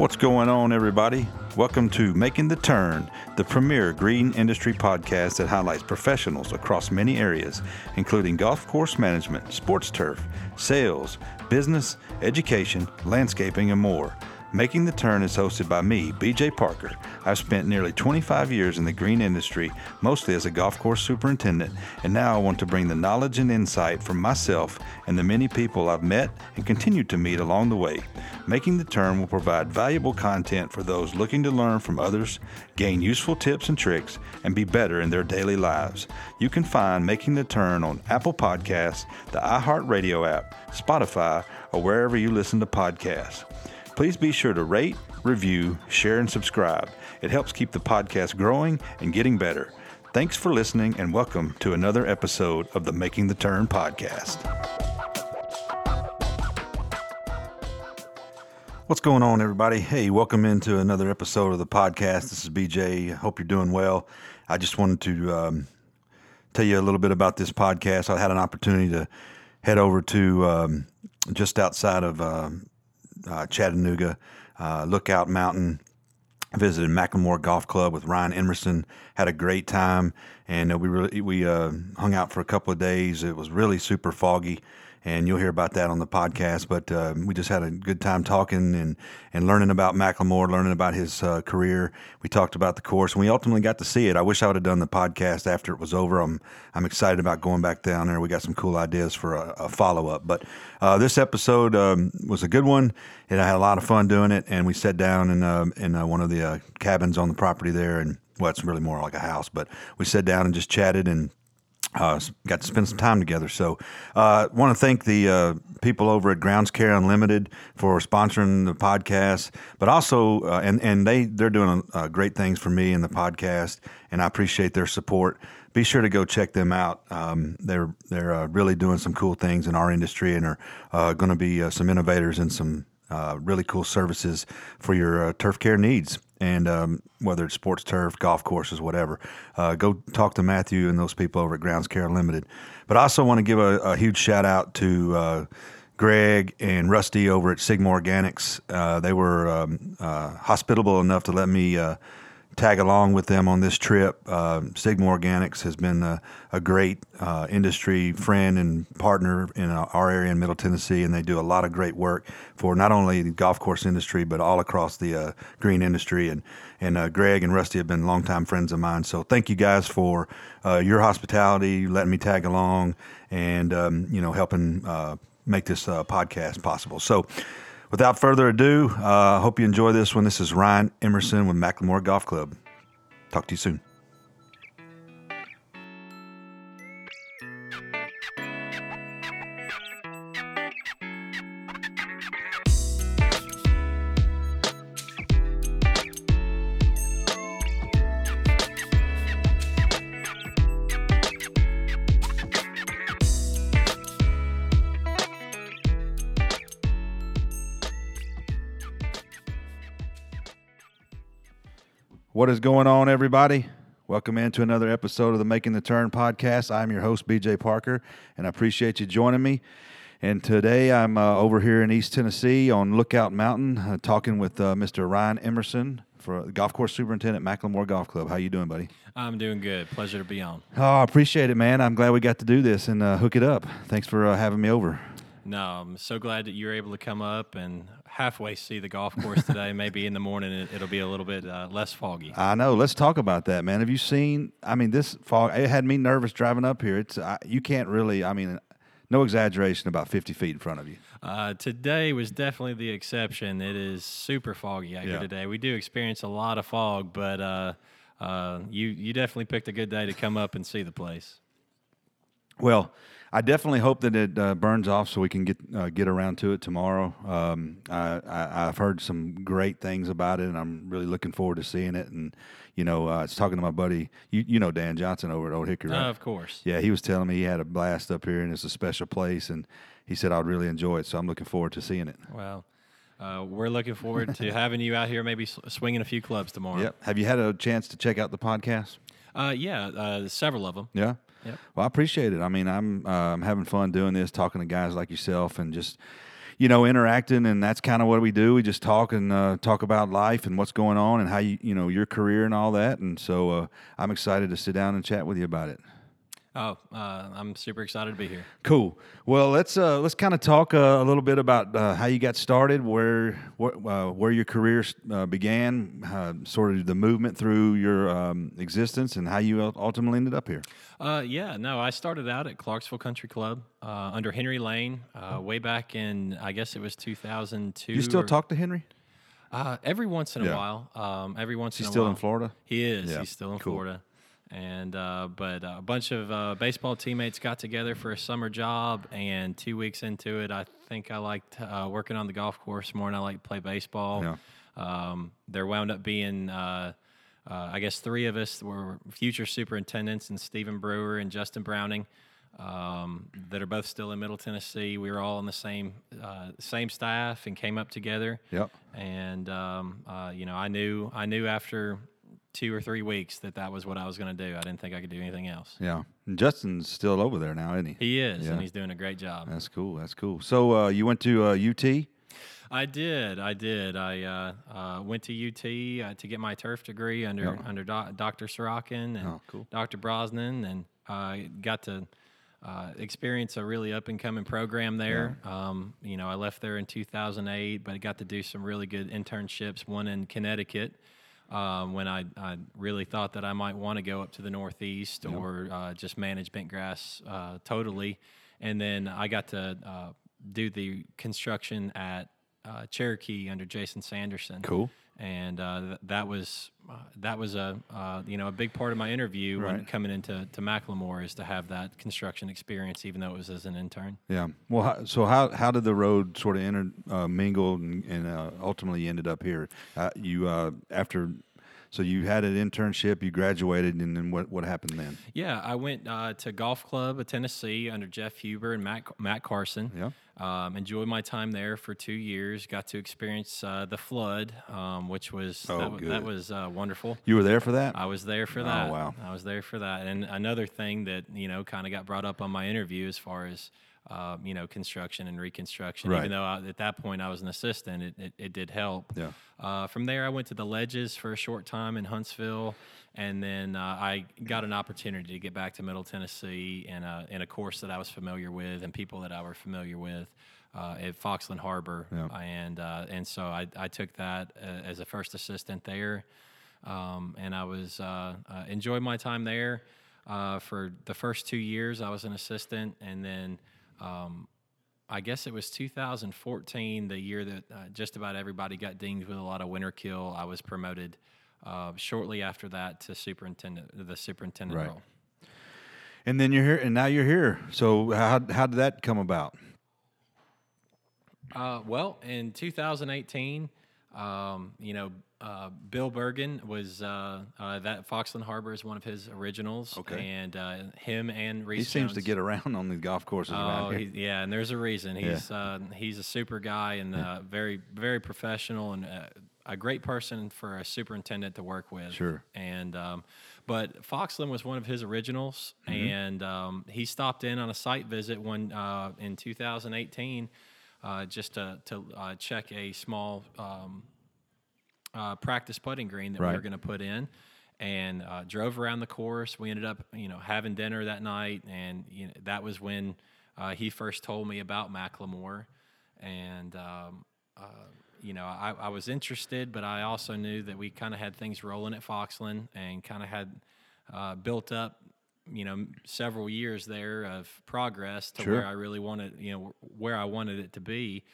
What's going on, everybody? Welcome to Making the Turn, the premier green industry podcast that highlights professionals across many areas, including golf course management, sports turf, sales, business, education, landscaping, and more. Making the Turn is hosted by me, BJ Parker. I've spent nearly 25 years in the green industry, mostly as a golf course superintendent, and now I want to bring the knowledge and insight from myself and the many people I've met and continue to meet along the way. Making the Turn will provide valuable content for those looking to learn from others, gain useful tips and tricks, and be better in their daily lives. You can find Making the Turn on Apple Podcasts, the iHeartRadio app, Spotify, or wherever you listen to podcasts. Please be sure to rate, review, share, and subscribe. It helps keep the podcast growing and getting better. Thanks for listening, and welcome to another episode of the Making the Turn podcast. What's going on, everybody? Hey, welcome into another episode of the podcast. This is BJ. Hope you're doing well. I just wanted to um, tell you a little bit about this podcast. I had an opportunity to head over to um, just outside of uh, uh, Chattanooga, uh, Lookout Mountain. Visited McLemore Golf Club with Ryan Emerson. Had a great time, and uh, we really we uh, hung out for a couple of days. It was really super foggy, and you'll hear about that on the podcast. But uh, we just had a good time talking and, and learning about McLemore, learning about his uh, career. We talked about the course, and we ultimately got to see it. I wish I would have done the podcast after it was over. I'm I'm excited about going back down there. We got some cool ideas for a, a follow up. But uh, this episode um, was a good one, and I had a lot of fun doing it. And we sat down in uh, in uh, one of the uh, cabins on the property there, and well, it's really more like a house, but we sat down and just chatted and uh, got to spend some time together. So, I uh, want to thank the uh, people over at Grounds Care Unlimited for sponsoring the podcast, but also, uh, and and they they're doing uh, great things for me in the podcast, and I appreciate their support. Be sure to go check them out. Um, they're they're uh, really doing some cool things in our industry, and are going to be some innovators and some really cool services for your turf care needs and um, whether it's sports turf, golf courses, whatever, uh, go talk to Matthew and those people over at Grounds Care Limited. But I also want to give a, a huge shout out to uh, Greg and Rusty over at Sigma Organics. Uh, they were um, uh, hospitable enough to let me uh, tag along with them on this trip. Uh, Sigma Organics has been a, a great uh, industry friend and partner in our area in Middle Tennessee, and they do a lot of great work for not only the golf course industry but all across the uh, green industry. And and uh, Greg and Rusty have been longtime friends of mine. So thank you guys for uh, your hospitality, letting me tag along, and um, you know helping uh, make this podcast possible. So without further ado, I uh, hope you enjoy this one. This is Ryan Emerson with McLemore Golf Club. Talk to you soon. What is going on, everybody? Welcome into another episode of the Making the Turn podcast. I'm your host, BJ Parker, and I appreciate you joining me. And today I'm uh, over here in East Tennessee on Lookout Mountain, uh, talking with uh, Mr. Ryan Emerson for golf course superintendent McLemore Golf Club. How you doing, buddy? I'm doing good. Pleasure to be on. Oh, I appreciate it, man. I'm glad we got to do this and uh, hook it up. Thanks for uh, having me over. No, I'm so glad that you were able to come up and halfway see the golf course today. Maybe in the morning it, will be a little bit uh, less foggy. I know. Let's talk about that, man. Have you seen? I mean, this fog. It had me nervous driving up here. It's I, you can't really. I mean, no exaggeration. About fifty feet in front of you. Uh, today was definitely the exception. It is super foggy out yeah. here today. We do experience a lot of fog, but uh, uh, you you definitely picked a good day to come up and see the place. Well, I definitely hope that it uh, burns off so we can get uh, get around to it tomorrow. Um, I, I, have heard some great things about it, and I'm really looking forward to seeing it. And you know, uh, I was talking to my buddy, you you know Dan Johnson over at Old Hickory, right? of course. Yeah, he was telling me he had a blast up here, and it's a special place, and he said I'd really enjoy it. So I'm looking forward to seeing it. Well. Uh, we're looking forward to having you out here, maybe swinging a few clubs tomorrow. Yep. Have you had a chance to check out the podcast? Uh, yeah, uh, several of them. Yeah. Yep. Well, I appreciate it. I mean, I'm uh, I'm having fun doing this, talking to guys like yourself, and just you know, interacting, and that's kind of what we do. We just talk and uh, talk about life and what's going on and how you, you know, your career and all that. And so uh, I'm excited to sit down and chat with you about it. Oh, uh, I'm super excited to be here. Cool. Well, let's uh, let's kind of talk uh, a little bit about uh, how you got started, where where, uh, where your career uh, began, sort of the movement through your um, existence, and how you ultimately ended up here. yeah, no, I started out at Clarksville Country Club under Henry Lane, way back in I guess it was 2002. You still or, talk to Henry? every once in a while. Um, every once He's in a while. He's still in Florida. He is. Yeah. He's still in Cool. Florida. And uh, but uh, a bunch of uh, baseball teammates got together for a summer job, and two weeks into it, I think I liked uh, working on the golf course more than I liked to play baseball. Yeah. Um, there wound up being, uh, uh, I guess, three of us were future superintendents, and Stephen Brewer and Justin Browning, um, that are both still in Middle Tennessee. We were all on the same uh, same staff and came up together. Yep. And um, uh, you know, I knew I knew after two or three weeks that that was what I was going to do. I didn't think I could do anything else. Yeah. And Justin's still over there now, isn't he? He is, Yeah. and he's doing a great job. That's cool. That's cool. So uh, you went to uh, UT? I did. I did. I uh, uh, went to UT uh, to get my turf degree under Yeah. under doc, Dr. Sorochan and Oh, cool. Dr. Brosnan, and I got to uh, experience a really up and coming program there. Um, you know, I left there in 2008, but I got to do some really good internships. One in Connecticut. Um, when I, I really thought that I might want to go up to the Northeast or uh, just manage bent grass uh, totally. And then I got to uh, do the construction at uh, Cherokee under Jason Sanderson. Cool. And uh, th- that was uh, that was a uh, you know a big part of my interview when coming into to McLemore is to have that construction experience, even though it was as an intern. Yeah. Well, how, so how how did the road sort of inter, uh, mingle and, and uh, ultimately ended up here? Uh, you uh, after, so you had an internship, you graduated, and then what what happened then? Yeah, I went uh, to Golf Club of Tennessee under Jeff Huber and Matt, Matt Carson. Yeah. Um, enjoyed my time there for two years. Got to experience uh, the flood, um, which was Oh, that, that was uh, wonderful. You were there for that? I was there for Oh, that. wow. I was there for that. And another thing that you know kind of got brought up on my interview as far as uh, you know construction and reconstruction. Right. Even though I, at that point I was an assistant, it, it, it did help. Yeah. Uh, from there, I went to the Ledges for a short time in Huntsville, and then uh, I got an opportunity to get back to Middle Tennessee in a in a course that I was familiar with and people that I were familiar with. Uh, at Foxland Harbor, Yeah. and uh, and so I, I took that uh, as a first assistant there, um, and I was uh, uh, enjoyed my time there. Uh, for the first two years, I was an assistant, and then um, I guess it was 2014, the year that uh, just about everybody got dinged with a lot of winter kill. I was promoted uh, shortly after that to superintendent, the superintendent Right. role. And then you're here, and now you're here. So how how did that come about? Uh, well, in 2018, um, you know, uh, Bill Bergin was uh, uh, that Foxland Harbor is one of his originals. Okay. And uh, him and Rees He seems to get around on the golf courses Oh, here. he, yeah, and there's a reason. Yeah. He's uh, he's a super guy and uh, very very professional and uh, a great person for a superintendent to work with. Sure. And um, but Foxland was one of his originals, Mm-hmm. and um, he stopped in on a site visit one uh, in 2018 uh, just to to uh, check a small. Um, uh, practice putting green that we were going to put in, and uh, drove around the course. We ended up, you know, having dinner that night, and you know, that was when uh, he first told me about McLemore, and um, uh, you know, I, I was interested, but I also knew that we kind of had things rolling at Foxland and kind of had uh, built up. You know, several years there of progress to Sure. where I really wanted, you know, where I wanted it to be.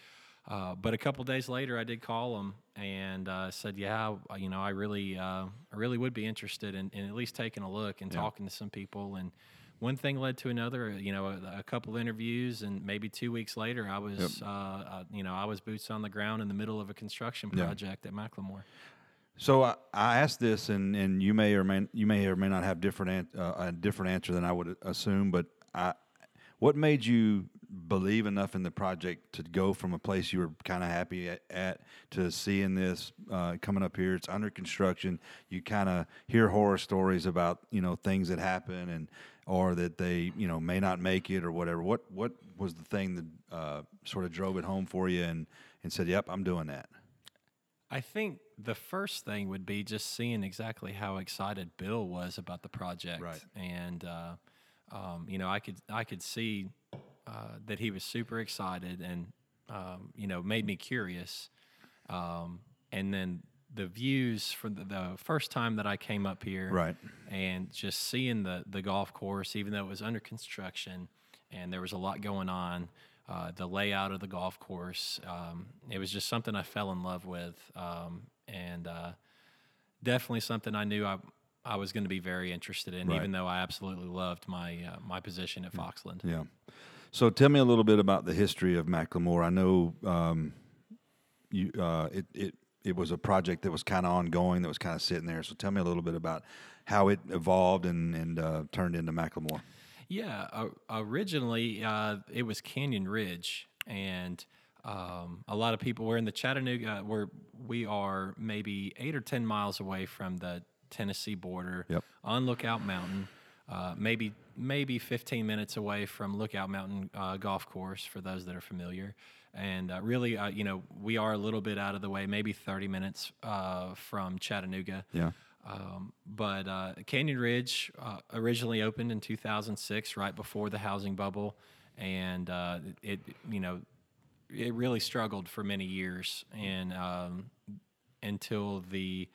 Uh, but a couple days later, I did call him and uh, said, "Yeah, I- you know, I really, uh, I really would be interested in, in at least taking a look and talking to some people." And one thing led to another. You know, a, a couple interviews, and maybe two weeks later, I was, uh, uh, you know, I was boots on the ground in the middle of a construction Yeah. project at McLemore. So I, I asked this, and, and you may or may you may or may not have different an, uh, a different answer than I would assume. But I, what made you believe enough in the project to go from a place you were kind of happy at, at to seeing this uh, coming up here? It's under construction. You kind of hear horror stories about you know things that happen, and or that they you know may not make it or whatever. What what was the thing that uh, sort of drove it home for you and and said, "Yep, I'm doing that." I think the first thing would be just seeing exactly how excited Bill was about the project, Right. and uh, um, you know, I could I could see uh, that he was super excited, and um, you know, made me curious. Um, and then the views from the, the first time that I came up here, Right. and just seeing the the golf course, even though it was under construction and there was a lot going on, uh, the layout of the golf course, um, it was just something I fell in love with, um, and uh, definitely something I knew I I was going to be very interested in, Right. even though I absolutely loved my uh, my position at Foxland. Yeah. So tell me a little bit about the history of McLemore. I know um, you uh, it it it was a project that was kind of ongoing, that was kind of sitting there. So tell me a little bit about how it evolved and and uh, turned into McLemore. Yeah, uh, originally uh, it was Canyon Ridge, and um, a lot of people were in the Chattanooga. Where we are maybe eight or ten miles away from the Tennessee border Yep. on Lookout Mountain. Uh, maybe maybe 15 minutes away from Lookout Mountain uh, Golf Course for those that are familiar. And uh, really, uh, you know, we are a little bit out of the way, maybe 30 minutes uh, from Chattanooga. Yeah. Um, but uh, Canyon Ridge uh, originally opened in 2006, right before the housing bubble, and uh, it you know it really struggled for many years, and um, until the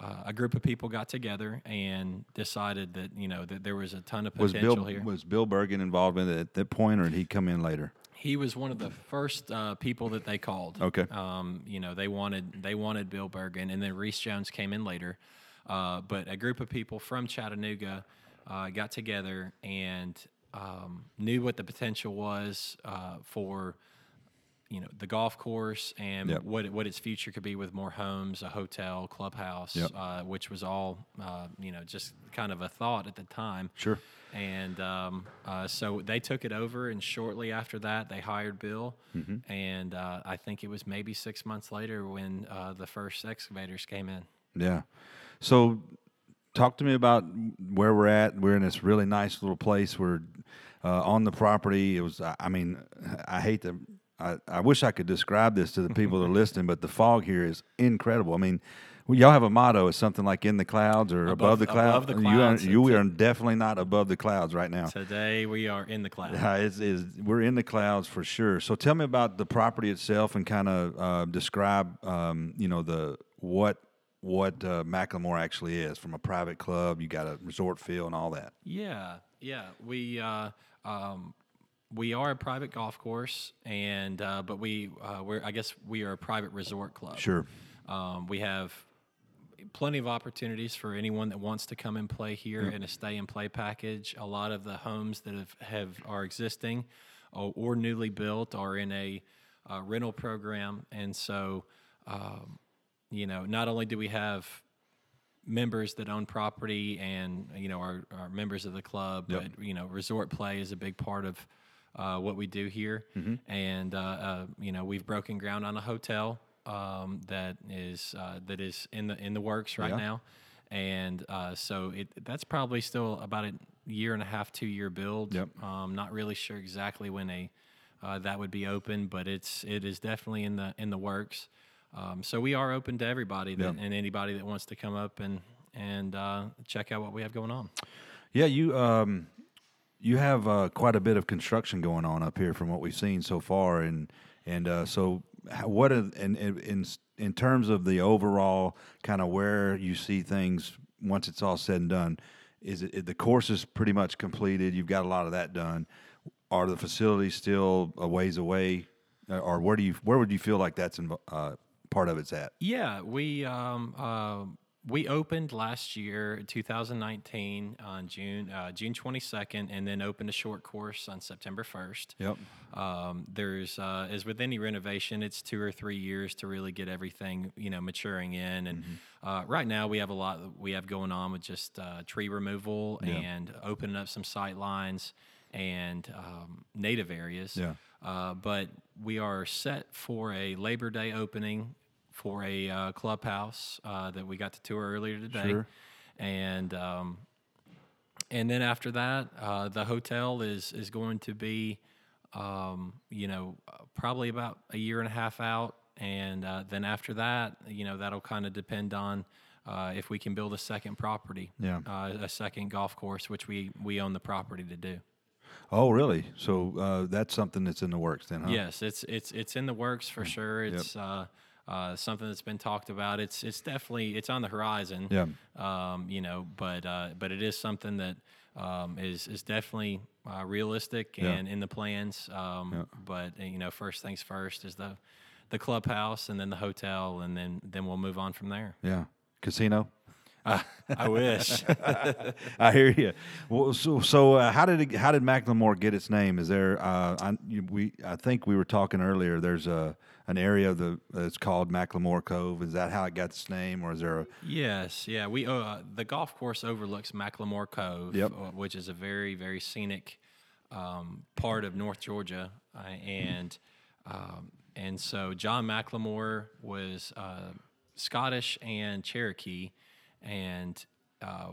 uh, a group of people got together and decided that you know that there was a ton of Was potential Bill here. was Bill Bergin involved in it at that point, or did he come in later? he was one of the first uh, people that they called. Okay. Um, you know, they wanted they wanted Bill Bergin, and then Rees Jones came in later. Uh, but a group of people from Chattanooga uh, got together and um, knew what the potential was uh, for you know the golf course and Yep. what what its future could be with more homes, a hotel, clubhouse, Yep. uh, which was all uh, you know just kind of a thought at the time. Sure. And um, uh, so they took it over, and shortly after that, they hired Bill. Mm-hmm. And uh, I think it was maybe six months later when uh, the first excavators came in. Yeah. So, talk to me about where we're at. We're in this really nice little place. We're uh, on the property. It was. I I mean, I hate to. I, I wish I could describe this to the people that are listening, but the fog here is incredible. I mean, y'all have a motto. It's something like "in the clouds" or "above, Above- the clouds." above the You are, clouds. you are definitely not above the clouds right now. Today we are in the clouds. Yeah, it's, it's, we're in the clouds for sure. So tell me about the property itself and kind of uh, describe, um, you know, the what what uh, McLemore actually is from a private club. You got a resort feel and all that. Yeah, yeah. We uh, um, we are a private golf course, and uh, but we uh, we're I guess we are a private resort club. Sure. Um, we have plenty of opportunities for anyone that wants to come and play here in a stay and play package. A lot of the homes that have, have are existing or, or newly built are in a uh, rental program, and so um, you know not only do we have members that own property and you know are, are members of the club Yep. but you know resort play is a big part of uh, what we do here and uh, uh, you know we've broken ground on a hotel um, that is uh, that is in the in the works right Yeah. now and uh, so it that's probably still about a year and a half two year build Yep. um, not really sure exactly when a uh, that would be open but it's it is definitely in the in the works um, so we are open to everybody that, and anybody that wants to come up and and uh, check out what we have going on. Yeah, you um, you have uh, quite a bit of construction going on up here from what we've seen so far, and and uh, so what are, in, in in terms of the overall kind of where you see things once it's all said and done, is it the course is pretty much completed? You've got a lot of that done. Are the facilities still a ways away, Uh, or where do you where would you feel like that's uh, part of it's at? Yeah, we um, uh, we opened last year, 2019, on June uh, June 22nd, and then opened a short course on September 1st. Yep. Um, there's uh, as with any renovation, it's two or three years to really get everything you know maturing in. And Mm-hmm. uh, right now, we have a lot we have going on with just uh, tree removal Yeah. and opening up some sight lines and um, native areas. Yeah. Uh, but we are set for a Labor Day opening for a uh, clubhouse uh, that we got to tour earlier today, Sure. and um, and then after that, uh, the hotel is is going to be, um, you know, probably about a year and a half out, and uh, then after that, you know, that'll kind of depend on uh, if we can build a second property, Yeah. uh, a second golf course, which we we own the property to do. Oh, really? So uh, that's something that's in the works then, huh? Yes, it's it's it's in the works for sure. It's uh, uh, something that's been talked about. It's it's definitely it's on the horizon. Yeah. Um, you know, but uh, but it is something that um, is is definitely uh, realistic Yeah. and in the plans. Um, But uh, you know, first things first is the the clubhouse, and then the hotel, and then then we'll move on from there. Yeah. Casino. I wish. I hear you. Well, so so uh, how did it, how did McLemore get its name? Is there uh, I, we I think we were talking earlier. There's a an area of the that's called McLemore Cove. Is that how it got its name, or is there a Yes, yeah. We uh, the golf course overlooks McLemore Cove, Yep. uh, which is a very very scenic um, part of North Georgia, uh, and um, and so John McLemore was uh, Scottish and Cherokee, and uh,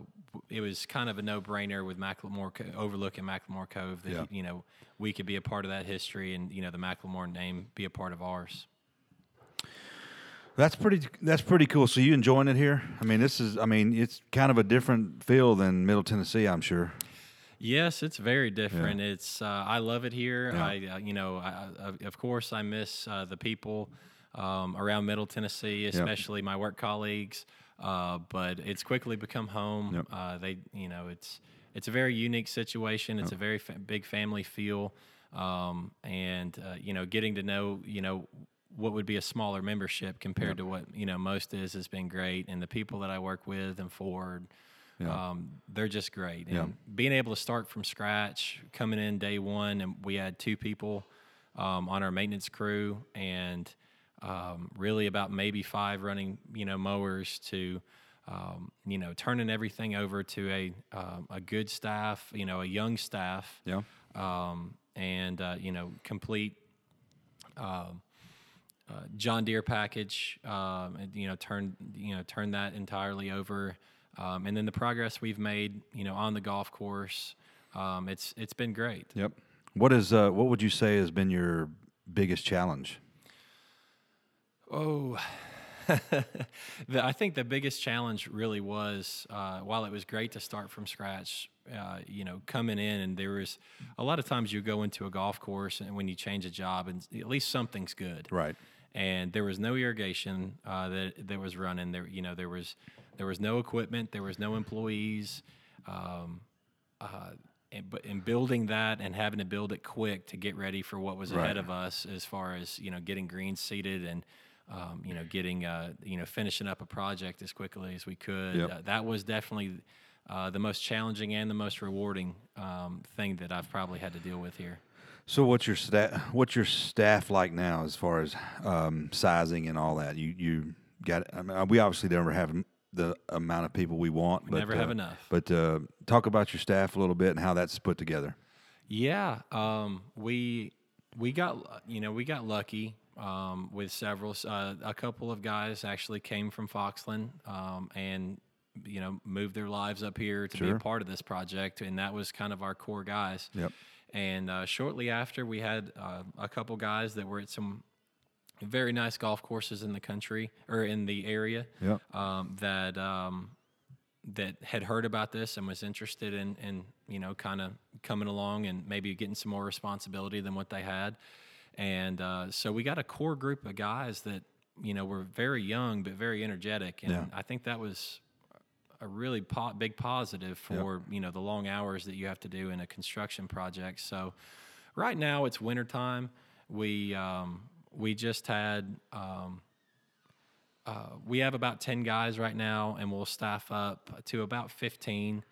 it was kind of a no brainer with McLemore Co- overlooking McLemore Cove that Yeah. you know we could be a part of that history, and you know the McLemore name be a part of ours. That's pretty. That's pretty cool. So you enjoying it here? I mean, this is. I mean, it's kind of a different feel than Middle Tennessee. I'm sure. Yes, it's very different. It's uh, I love it here. Yeah. I uh, you know I, of course I miss uh, the people um, around Middle Tennessee, especially my work colleagues. Uh, but it's quickly become home. Yep. Uh, they you know it's it's a very unique situation. It's a very fa- big family feel, um, and uh, you know getting to know you know what would be a smaller membership compared to what you know most is has been great. And the people that I work with and for. Um, they're just great. And being able to start from scratch, coming in day one, and we had two people um, on our maintenance crew, and um, really about maybe five running, you know, mowers to, um, you know, turning everything over to a um, a good staff, you know, a young staff, Yeah. um, and uh, you know, complete um, uh, John Deere package. Um, and, you know, turn you know turn that entirely over, um, and then the progress we've made, you know, on the golf course. Um, it's it's been great. Yep. What is? Uh, what would you say has been your biggest challenge? Oh, the, I think the biggest challenge really was uh, while it was great to start from scratch, uh, you know, coming in and there was a lot of times you go into a golf course and when you change a job and at least something's good. Right. And there was no irrigation uh, that that was running. There, you know, there was there was no equipment. There was no employees. Um, uh, and, but in building that and having to build it quick to get ready for what was Right. ahead of us as far as you know getting greens seated and um, you know getting uh, you know finishing up a project as quickly as we could Yep. uh, that was definitely uh, the most challenging and the most rewarding um, thing that I've probably had to deal with here. So what's your staff? What's your staff like now as far as um, sizing and all that? You you got? I mean, we obviously never have the amount of people we want. but, never have uh, enough. But uh, talk about your staff a little bit and how that's put together. Yeah, um, we we got you know we got lucky um, with several. Uh, a couple of guys actually came from Foxland um, and you know moved their lives up here to be a part of this project, and that was kind of our core guys. Yep. And uh, shortly after, we had uh, a couple guys that were at some very nice golf courses in the country or in the area Yep. um, that um, that had heard about this and was interested in, in you know, kind of coming along and maybe getting some more responsibility than what they had. And uh, so we got a core group of guys that you know were very young but very energetic, and Yeah. I think that was a really po- big positive for you know the long hours that you have to do in a construction project. So right now it's wintertime. We um, we just had um, uh, we have about 10 guys right now, and we'll staff up to about 15.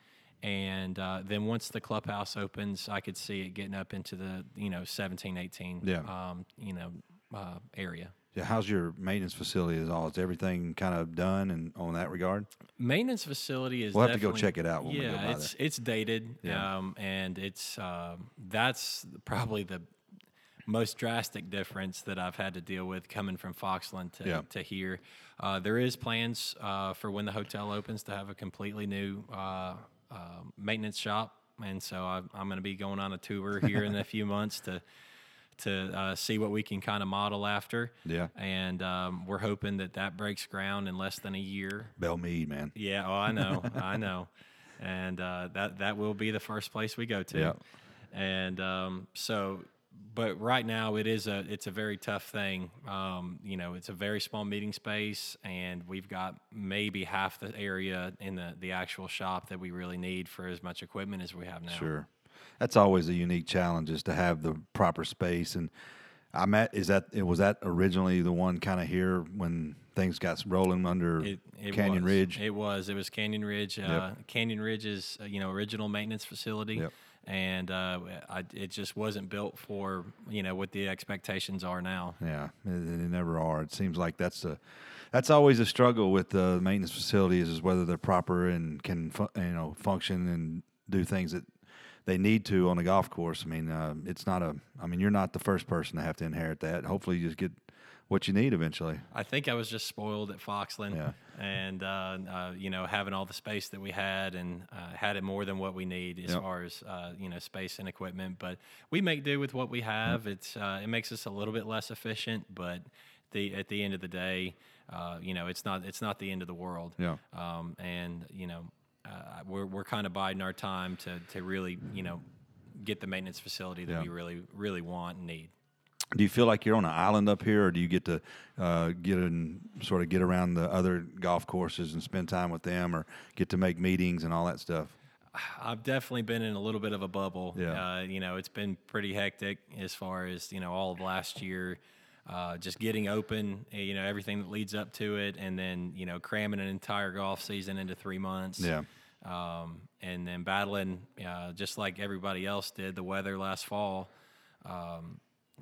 And uh, then once the clubhouse opens, I could see it getting up into the, you know, 17, 18, Yeah. um, you know, uh, area. Yeah. How's your maintenance facility? Is all? Is everything kind of done and on that regard? Maintenance facility is. We'll have to go check it out when yeah, we go by it's it's dated, Yeah. um, and it's um, that's probably the most drastic difference that I've had to deal with coming from Foxland to Yeah. to here. Uh, there is plans uh, for when the hotel opens to have a completely new uh, um, maintenance shop, and so I, I'm going to be going on a tour here in a few months to to uh, see what we can kind of model after. Yeah. And um, we're hoping that that breaks ground in less than a year. Belle Meade, man. Yeah. Oh, I know. I know. And uh, that that will be the first place we go to. Yeah. And um, so, but right now it is a it's a very tough thing. Um, you know, it's a very small meeting space, and we've got maybe half the area in the the actual shop that we really need for as much equipment as we have now. Sure. That's always a unique challenge is to have the proper space. And I'm at, is that, was that originally the one kind of here when things got rolling under It, it Canyon was. Ridge? It was. It was Canyon Ridge. Uh, Canyon Ridge's uh, you know original maintenance facility, Yep. and uh, I, it just wasn't built for you know what the expectations are now. Yeah, they they never are. It seems like that's a that's always a struggle with the maintenance facilities is whether they're proper and can fu- you know function and do things that they need to on a golf course. I mean, uh, it's not a. I mean, you're not the first person to have to inherit that. Hopefully, you just get what you need eventually. I think I was just spoiled at Foxland, Yeah. and uh, uh, you know having all the space that we had, and uh, had it more than what we need as Yep. far as uh, you know space and equipment. But we make do with what we have. It's uh, it makes us a little bit less efficient, but the at the end of the day, uh, you know it's not it's not the end of the world. Yeah. Um, and you know uh, we're we're kind of biding our time to to really you know get the maintenance facility that Yeah. we really really want and need. Do you feel like you're on an island up here, or do you get to uh, get in, sort of get around the other golf courses and spend time with them, or get to make meetings and all that stuff? I've definitely been in a little bit of a bubble. Yeah. Uh, you know, it's been pretty hectic as far as, you know, all of last year, uh, just getting open, eh, you know, everything that leads up to it, and then, you know, cramming an entire golf season into three months. Yeah. Um, and then battling, uh, just like everybody else did, the weather last fall. Um,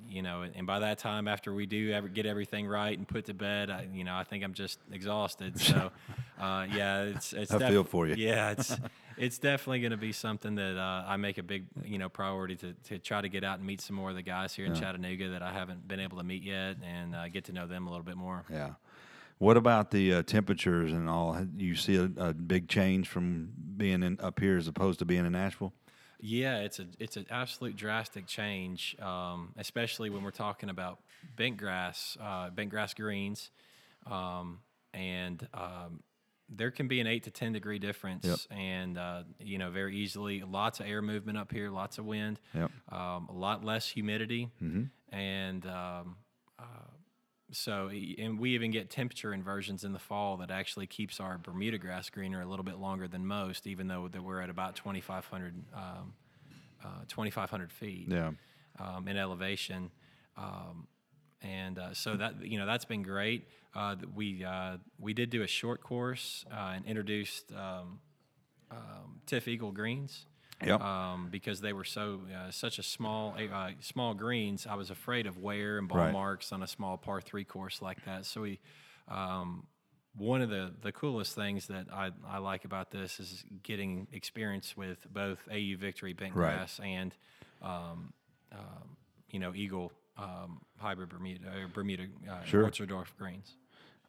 you know, and by that time, after we do ever get everything right and put to bed, I, you know, I think I'm just exhausted. So, uh, yeah, it's it's I def- feel for you. Yeah, it's it's definitely going to be something that uh, I make a big you know priority to, to try to get out and meet some more of the guys here in Chattanooga that I haven't been able to meet yet, and uh, get to know them a little bit more. Yeah. What about the uh, temperatures and all? You see a, a big change from being in, up here as opposed to being in Nashville? Yeah, it's a it's an absolute drastic change, um, especially when we're talking about bent grass, uh, bent grass greens, um, and um, there can be an eight to ten degree difference, Yep. and uh, you know very easily lots of air movement up here, lots of wind, Yep. um, a lot less humidity, and um, uh, so and we even get temperature inversions in the fall that actually keeps our Bermuda grass greener a little bit longer than most, even though that we're at about 2,500 um, uh, 2,500 feet Yeah. um, in elevation. And uh, so that you know that's been great. Uh, we uh, we did do a short course uh, and introduced um, um, TifEagle greens. Yep. Um, because they were so uh, such a small uh, small greens, I was afraid of wear and ball Right. marks on a small par three course like that. So we, um, one of the the coolest things that I, I like about this is getting experience with both AU Victory bent Right. and um, um, you know Eagle um, hybrid Bermuda or Bermuda uh, Sure. Greens.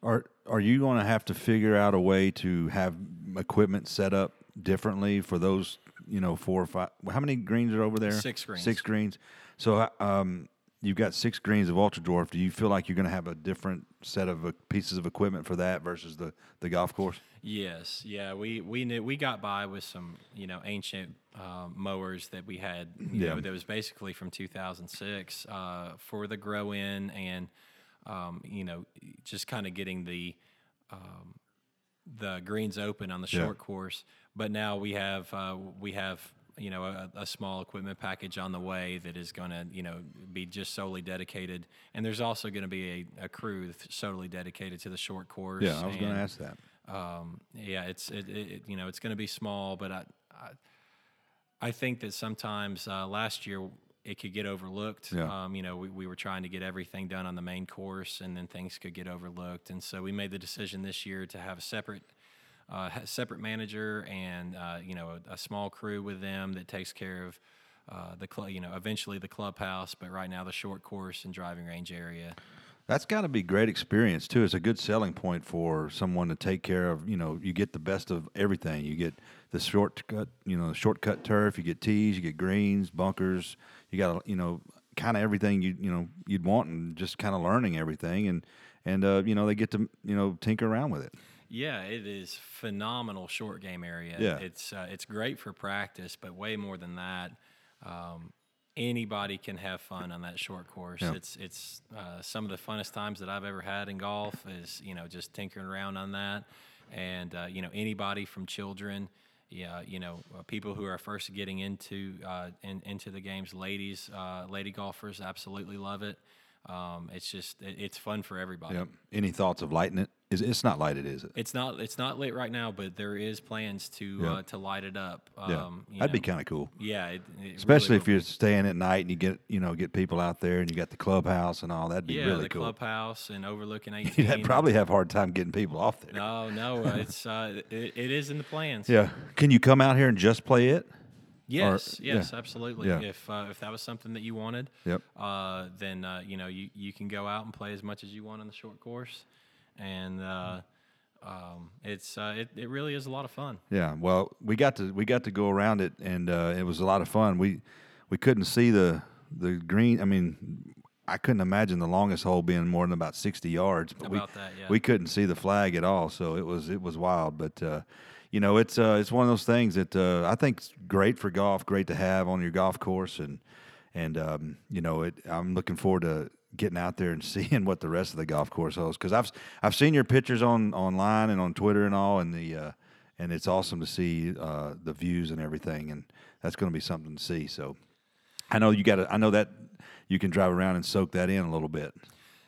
Are Are you going to have to figure out a way to have equipment set up differently for those? You know, four or five. How many greens are over there? Six greens. Six greens. So, um, you've got six greens of ultra dwarf. Do you feel like you're going to have a different set of uh, pieces of equipment for that versus the the golf course? Yes, yeah, we we knew we got by with some you know ancient um, mowers that we had you Yeah. know that was basically from 2006 uh, for the grow in and um, you know just kind of getting the um, the greens open on the Yeah. short course. But now we have uh, we have you know a, a small equipment package on the way that is going to you know be just solely dedicated, and there's also going to be a, a crew that's solely dedicated to the short course. Yeah, I was going to ask that. um, yeah, it's it, it, you know it's going to be small, but I, I I think that sometimes uh, last year it could get overlooked. Yeah. Um, you know, we, we were trying to get everything done on the main course, and then things could get overlooked, and so we made the decision this year to have a separate. Uh, separate manager and uh, you know a, a small crew with them that takes care of uh, the club. You know, eventually the clubhouse, but right now the short course and driving range area. That's got to be great experience too. It's a good selling point for someone to take care of. You know, you get the best of everything. You get the shortcut, you know, shortcut turf. You get tees. You get greens, bunkers. You got, you know, kind of everything you you know you'd want, and just kind of learning everything. And and uh, you know they get to you know tinker around with it. Yeah, it is phenomenal short game area. Yeah. it's uh, it's great for practice, but way more than that. Um, anybody can have fun on that short course. Yeah. It's it's uh, some of the funnest times that I've ever had in golf is you know just tinkering around on that, and uh, you know anybody from children. Yeah, you know, uh, people who are first getting into uh, in, into the games, ladies, uh, lady golfers, absolutely love it. Um, it's just it, it's fun for everybody. Yep. Any thoughts of lighting it? Is it's not lighted, is it? It's not it's not lit right now, but there is plans to Yeah. uh, to light it up. Yeah, Um, you that'd be kind of cool. yeah, it, it Especially really if you're staying at night and you get you know get people out there and you got the clubhouse and all. That'd be yeah really the cool. clubhouse and overlooking 18. You'd probably have a hard time getting people off there. no, no, uh, it's uh, it, it is in the plans. Yeah. Can you come out here and just play it? Yes, yeah. yes, absolutely. Yeah. If uh, if that was something that you wanted, Yep. uh, then uh, you know you, you can go out and play as much as you want on the short course, and uh, um, it's uh, it, it really is a lot of fun. Yeah, well, we got to we got to go around it, and uh, it was a lot of fun. We we couldn't see the the green. I mean, I couldn't imagine the longest hole being more than about sixty yards. But About we that, yeah. we couldn't see the flag at all, so it was it was wild. But uh, you know, it's uh, it's one of those things that uh, I think's great for golf, great to have on your golf course, and and um, you know, it. I'm looking forward to getting out there and seeing what the rest of the golf course holds because I've I've seen your pictures on online and on Twitter and all, and the uh, and it's awesome to see uh, the views and everything, and that's going to be something to see. So I know you got to. I know that you can drive around and soak that in a little bit.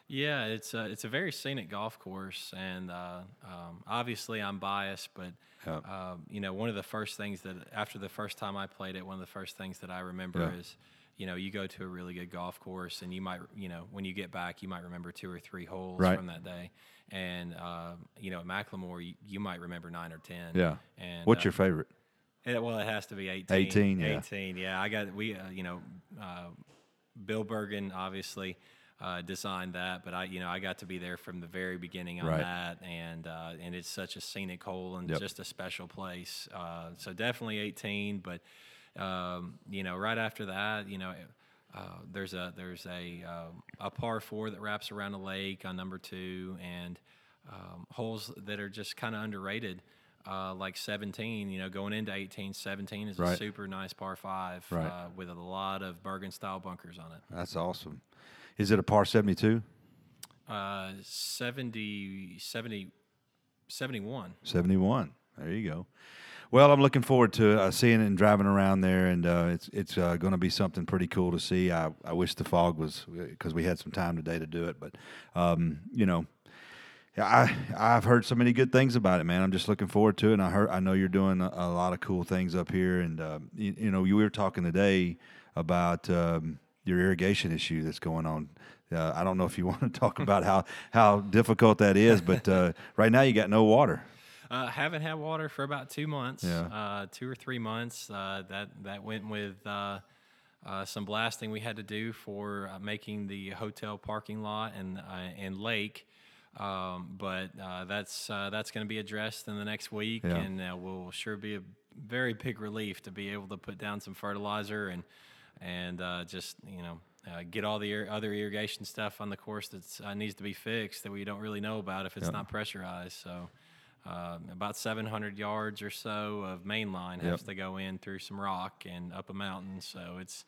Yeah, it's a, it's a very scenic golf course, and uh, um, obviously I'm biased, but Yeah. um, you know one of the first things that after the first time I played it, one of the first things that I remember Yeah. is you know you go to a really good golf course, and you might you know when you get back you might remember two or three holes Right. from that day, and um, you know at McLemore you, you might remember nine or ten. Yeah. And What's uh, your favorite? it, well, it has to be 18. 18, yeah. 18, yeah. I got, we, uh, you know, uh, Bill Bergin obviously uh, designed that, but I, you know, I got to be there from the very beginning on Right. that. And, uh, and it's such a scenic hole and Yep. just a special place. Uh, so definitely 18, but, um, you know, right after that, you know, uh, there's a there's a um, a par four that wraps around a lake on number two, and um, holes that are just kind of underrated, uh, like 17. You know, going into 18, 17 is a super nice par five Right. uh, with a lot of Bergin style bunkers on it. That's awesome. Is it a par seventy two? Uh, 70, 70, 71. 71. There you go. Well, I'm looking forward to uh, seeing it and driving around there, and uh, it's it's uh, going to be something pretty cool to see. I, I wish the fog was because we had some time today to do it, but um, you know, I I've heard so many good things about it, man. I'm just looking forward to it. And I heard I know you're doing a, a lot of cool things up here, and uh, you, you know, you were talking today about um, your irrigation issue that's going on. Uh, I don't know if you want to talk about how how difficult that is, but uh, right now you got no water. Uh, haven't had water for about two months. Yeah. Uh, two or three months. Uh, that that went with uh, uh, some blasting we had to do for uh, making the hotel parking lot and uh, and lake. Um, but uh, that's uh, that's going to be addressed in the next week, Yeah. and uh, will sure be a very big relief to be able to put down some fertilizer and and uh, just you know. Uh, get all the ir- other irrigation stuff on the course that uh, needs to be fixed that we don't really know about if it's not pressurized. So, um, about 700 yards or so of main line has Yep. to go in through some rock and up a mountain. So it's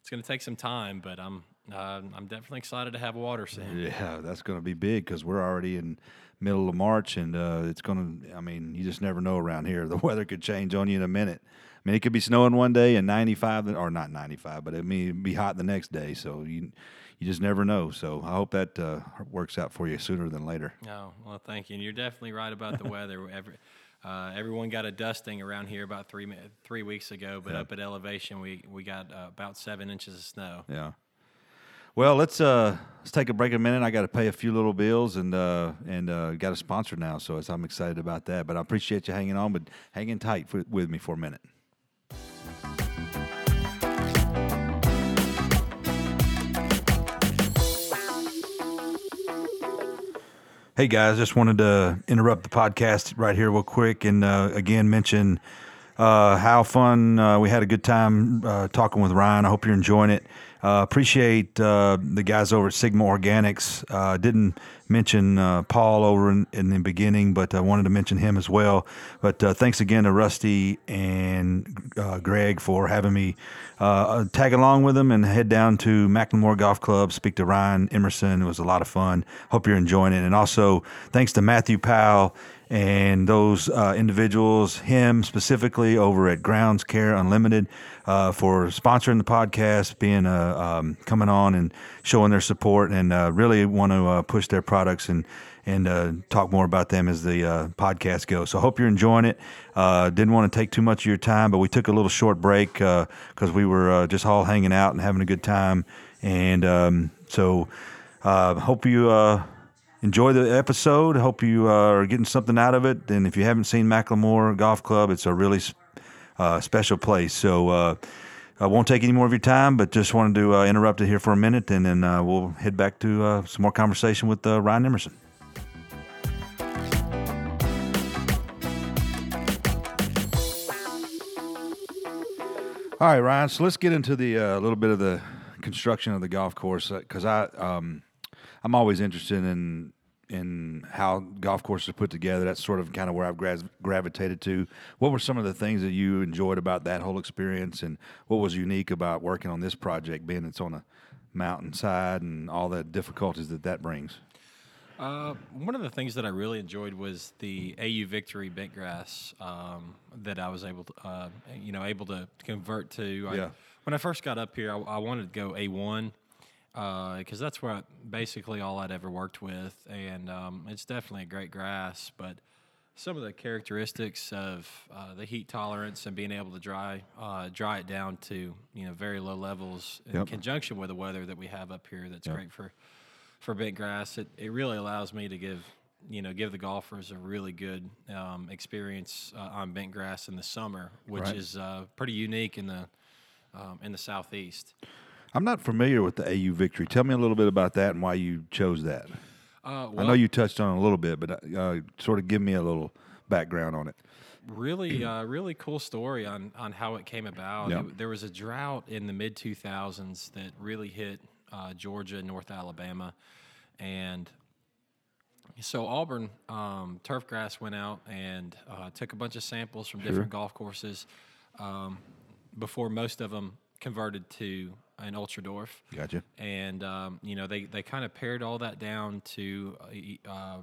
it's going to take some time, but I'm uh, I'm definitely excited to have water soon. Yeah, that's going to be big because we're already in middle of March, and uh, it's going to. I mean, you just never know around here. The weather could change on you in a minute. I mean, it could be snowing one day and 95, or not 95, but it may be hot the next day. So you you just never know. So I hope that uh, works out for you sooner than later. Oh well, thank you. And you're definitely right about the weather. Every, uh, everyone got a dusting around here about three three weeks ago, but Yeah. up at elevation, we we got uh, about seven inches of snow. Yeah. Well, let's uh let's take a break a minute. I got to pay a few little bills and uh and uh got a sponsor now, so I'm excited about that. But I appreciate you hanging on, but hanging tight for, with me for a minute. Hey guys, just wanted to interrupt the podcast right here, real quick, and uh, again mention uh, how fun uh, we had a good time uh, talking with Ryan. I hope you're enjoying it. Uh, appreciate uh, the guys over at Sigma Organics. Didn't mention uh, Paul over in, in, the beginning, but I wanted to mention him as well. But uh, thanks again to Rusty and uh, Greg for having me tag along with them and head down to McLemore Golf Club, speak to Ryan Emerson. It was a lot of fun. Hope you're enjoying it. And also thanks to Matthew Powell and those uh, individuals, him specifically over at Grounds Care Unlimited, uh, for sponsoring the podcast, being uh, um, coming on and showing their support, and uh, really want to uh, push their products and and uh, talk more about them as the podcast goes. So hope you're enjoying it. didn't want to take too much of your time, but we took a little short break because we were just all hanging out and having a good time, and um, so hope you enjoy the episode. Hope you uh, are getting something out of it. And if you haven't seen McLemore Golf Club, it's a really uh, special place. So uh, I won't take any more of your time, but just wanted to uh, interrupt it here for a minute, and then uh, we'll head back to uh, some more conversation with Ryan Emerson. All right, Ryan. So let's get into the a little bit of the construction of the golf course because I. Um, I'm always interested in in how golf courses are put together. That's sort of kind of where I've gra- gravitated to. What were some of the things that you enjoyed about that whole experience, and what was unique about working on this project, being it's on a mountainside and all the difficulties that that brings? Uh, one of the things that I really enjoyed was the AU Victory bent grass um, that I was able to, uh, you know, able to convert to. I, yeah. When I first got up here, I, I wanted to go A1 because uh, that's where I, basically all I'd ever worked with, and um, it's definitely a great grass. But some of the characteristics of uh, the heat tolerance and being able to dry uh, dry it down to you know very low levels in yep. conjunction with the weather that we have up here, that's yep. great for for bent grass. It it really allows me to give you know give the golfers a really good um, experience uh, on bent grass in the summer, which right. is uh, pretty unique in the um, in the southeast. I'm not familiar with the AU victory. Tell me a little bit about that and why you chose that. Uh, well, I know you touched on it a little bit, but uh, sort of give me a little background on it. Really, uh, really cool story on on how it came about. Yep. It, there was a drought in the mid 2000s that really hit uh, Georgia, North Alabama, and so Auburn um, turf grass went out and uh, took a bunch of samples from sure. different golf courses um, before most of them converted to in Ultradwarf. Gotcha. And um, you know they they kind of pared all that down to. Uh,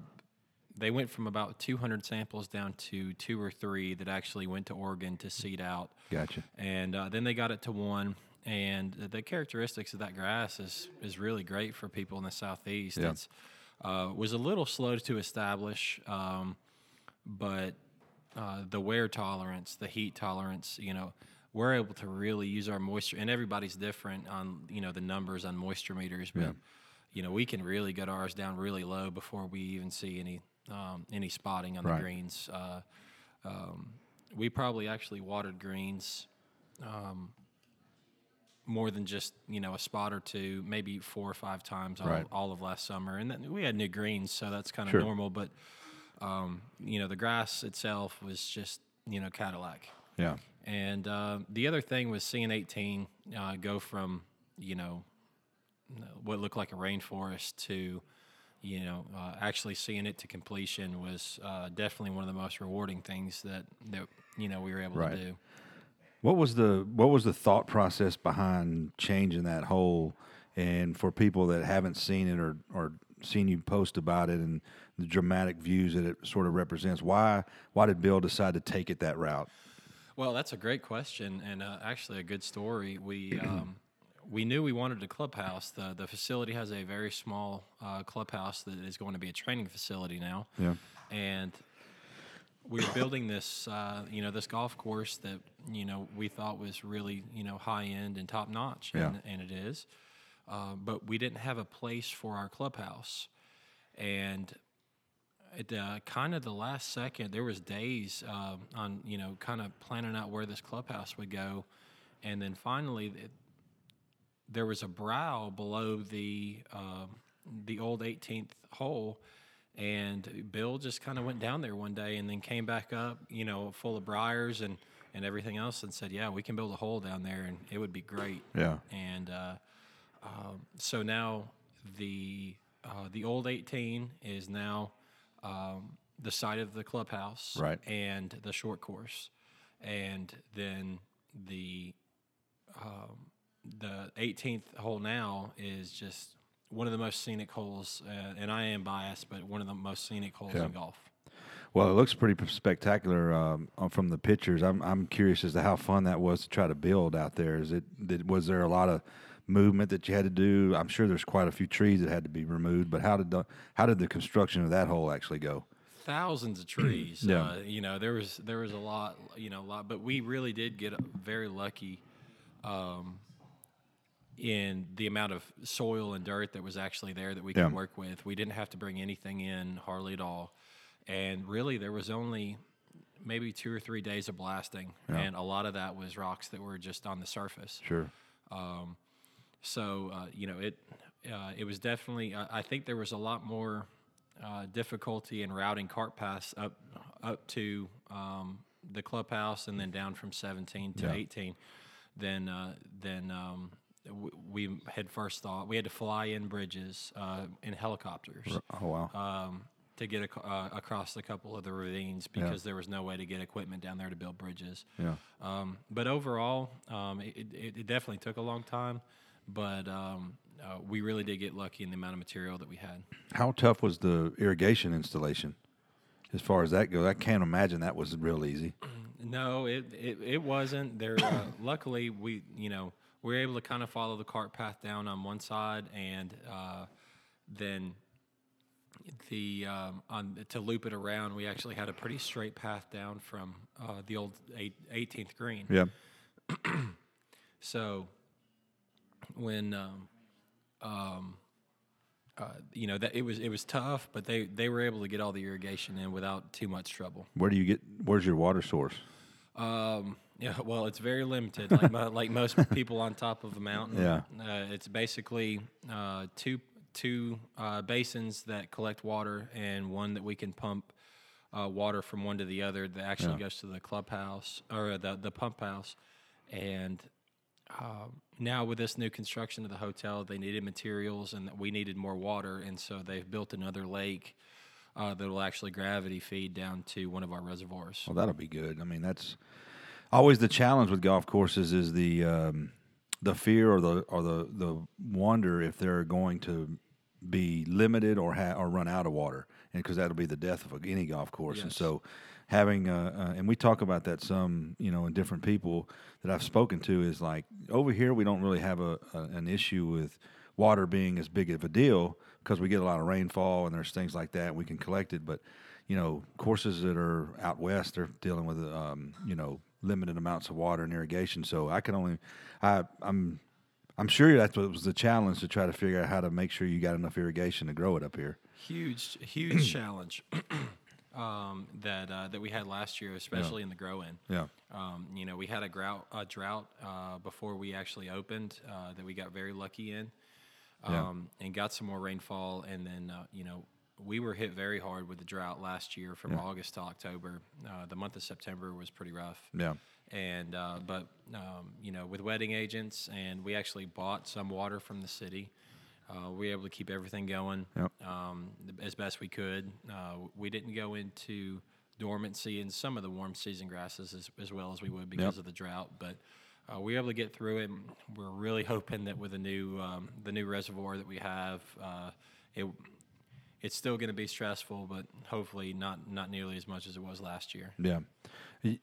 they went from about 200 samples down to two or three that actually went to Oregon to seed out. Gotcha. And uh, then they got it to one. And the characteristics of that grass is is really great for people in the southeast. Yeah. It's uh, was a little slow to establish, um, but uh, the wear tolerance, the heat tolerance, you know, we're able to really use our moisture, and everybody's different on you know the numbers on moisture meters, but yeah. you know we can really get ours down really low before we even see any um, any spotting on right. the greens. Uh, um, we probably actually watered greens um, more than just you know a spot or two, maybe four or five times all, right. all of last summer, and then we had new greens, so that's kind of sure. normal. But um, you know the grass itself was just you know Cadillac. Yeah. And uh, the other thing was seeing 18 uh, go from, you know, what looked like a rainforest to, you know, uh, actually seeing it to completion was uh, definitely one of the most rewarding things that, that you know, we were able right. to do. What was the what was the thought process behind changing that whole? And for people that haven't seen it or or seen you post about it and the dramatic views that it sort of represents, why why did Bill decide to take it that route? Well, that's a great question and uh, actually a good story. We um, we knew we wanted a clubhouse. The the facility has a very small uh, clubhouse that is going to be a training facility now. Yeah. And we are building this, uh, you know, this golf course that you know we thought was really you know high end and top notch, yeah. and, and it is. Uh, but we didn't have a place for our clubhouse, and at uh, kind of the last second, there was days uh, on you know kind of planning out where this clubhouse would go, and then finally it, there was a brow below the uh, the old 18th hole, And Bill just kind of went down there one day and then came back up, you know, full of briars and, and everything else and said, Yeah, we can build a hole down there and it would be great. Yeah. And uh, um, so now the uh, the old 18 is now um, the side of the clubhouse Right. and the short course. And then the um, the 18th hole now is just one of the most scenic holes, uh, and I am biased, but one of the most scenic holes Yeah. in golf. Well, it looks pretty spectacular um, from the pictures. I'm I'm curious as to how fun that was to try to build out there. Is it did, was there a lot of movement that you had to do? I'm sure there's quite a few trees that had to be removed. But how did the how did the construction of that hole actually go? thousands of trees. Yeah. uh, you know, there was there was a lot, you know, a lot, but we really did get very lucky um, in the amount of soil and dirt that was actually there that we Yeah. could work with. We didn't have to bring anything in hardly at all, and really there was only maybe two or three days of blasting, and a lot of that was rocks that were just on the surface. Sure. So uh, you know, it uh, it was definitely. Uh, I think there was a lot more uh, difficulty in routing cart paths up up to um, the clubhouse and then down from 17 to 18 than uh, than um, we had first thought. We had to fly in bridges uh, in helicopters Oh wow. um, to get ac- uh, across a couple of the ravines because there was no way to get equipment down there to build bridges. Yeah. Um, but overall, um, it, it, it definitely took a long time, but um, uh, we really did get lucky in the amount of material that we had. How tough was the irrigation installation? As far as that goes, I can't imagine that was real easy. No, it, it, it wasn't. There, uh, luckily, we you know we were able to kind of follow the cart path down on one side, and uh, then the um, on to loop it around, we actually had a pretty straight path down from uh, the old eight, 18th green. Yeah. So when um, um, uh, you know that it was it was tough, but they they were able to get all the irrigation in without too much trouble. Where do you get? Where's your water source? Um, yeah, well, it's very limited, like, mo- like most people on top of a mountain. Yeah. uh, it's basically uh, two two uh, basins that collect water and one that we can pump uh, water from one to the other that actually Yeah. goes to the clubhouse or the the pump house. And um, now with this new construction of the hotel, they needed materials and we needed more water, and so they've built another lake. Uh, that will actually gravity feed down to one of our reservoirs. Well, that'll be good. I mean, that's always the challenge with golf courses is the um, the fear or the or the the wonder if they're going to be limited or ha- or run out of water, and because that'll be the death of any golf course. And so, having uh, uh, and we talk about that some, you know, in different people that I've spoken to is like over here we don't really have a, a an issue with water being as big of a deal because we get a lot of rainfall and there's things like that we can collect it, but you know, courses that are out west are dealing with um, you know limited amounts of water and irrigation. So I can only, I, I'm, I'm sure that was the challenge to try to figure out how to make sure you got enough irrigation to grow it up here. huge huge challenge um, that uh, that we had last year, especially in the grow in. Yeah, Um, you know, we had a drought a drought uh, before we actually opened uh, that we got very lucky in, Yeah. um, and got some more rainfall, and then uh, you know. We were hit very hard with the drought last year from August to October. Uh, the month of September was pretty rough. yeah, and uh, but um, you know with wetting agents and we actually bought some water from the city uh, we were able to keep everything going Yep. um, as best we could uh, we didn't go into dormancy in some of the warm season grasses as, as well as we would because of the drought but uh, we were able to get through it we're really hoping that with the new um, the new reservoir that we have uh, it it's still going to be stressful, but hopefully not not nearly as much as it was last year. yeah.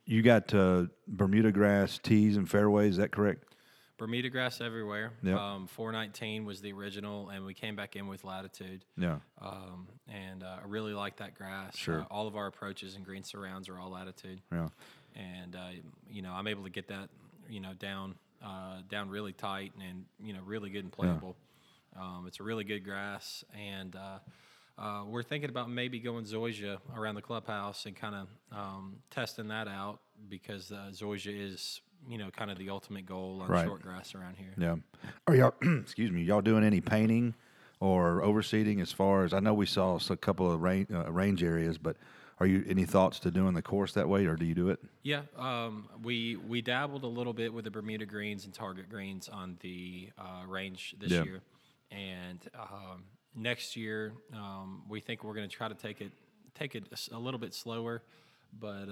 You got uh, Bermuda grass tees and fairways. Is that correct? Bermuda grass everywhere. Yep. Um, 419 was the original, and we came back in with latitude. Yeah, Um, and uh, I really like that grass. Sure. Uh, all of our approaches and green surrounds are all latitude, yeah, and uh, you know I'm able to get that you know down uh, down really tight and you know really good and playable. Um, it's a really good grass, and uh, uh, we're thinking about maybe going zoysia around the clubhouse and kind of um, testing that out because uh, zoysia is you know kind of the ultimate goal on Right. short grass around here. yeah. Are y'all? excuse me. Y'all doing any painting or overseeding as far as I know we saw a couple of range, uh, range areas, but are you any thoughts to doing the course that way, or do you do it? Yeah, um, we we dabbled a little bit with the Bermuda greens and target greens on the uh, range this Yeah. year, and um, next year um, we think we're going to try to take it take it a little bit slower, but.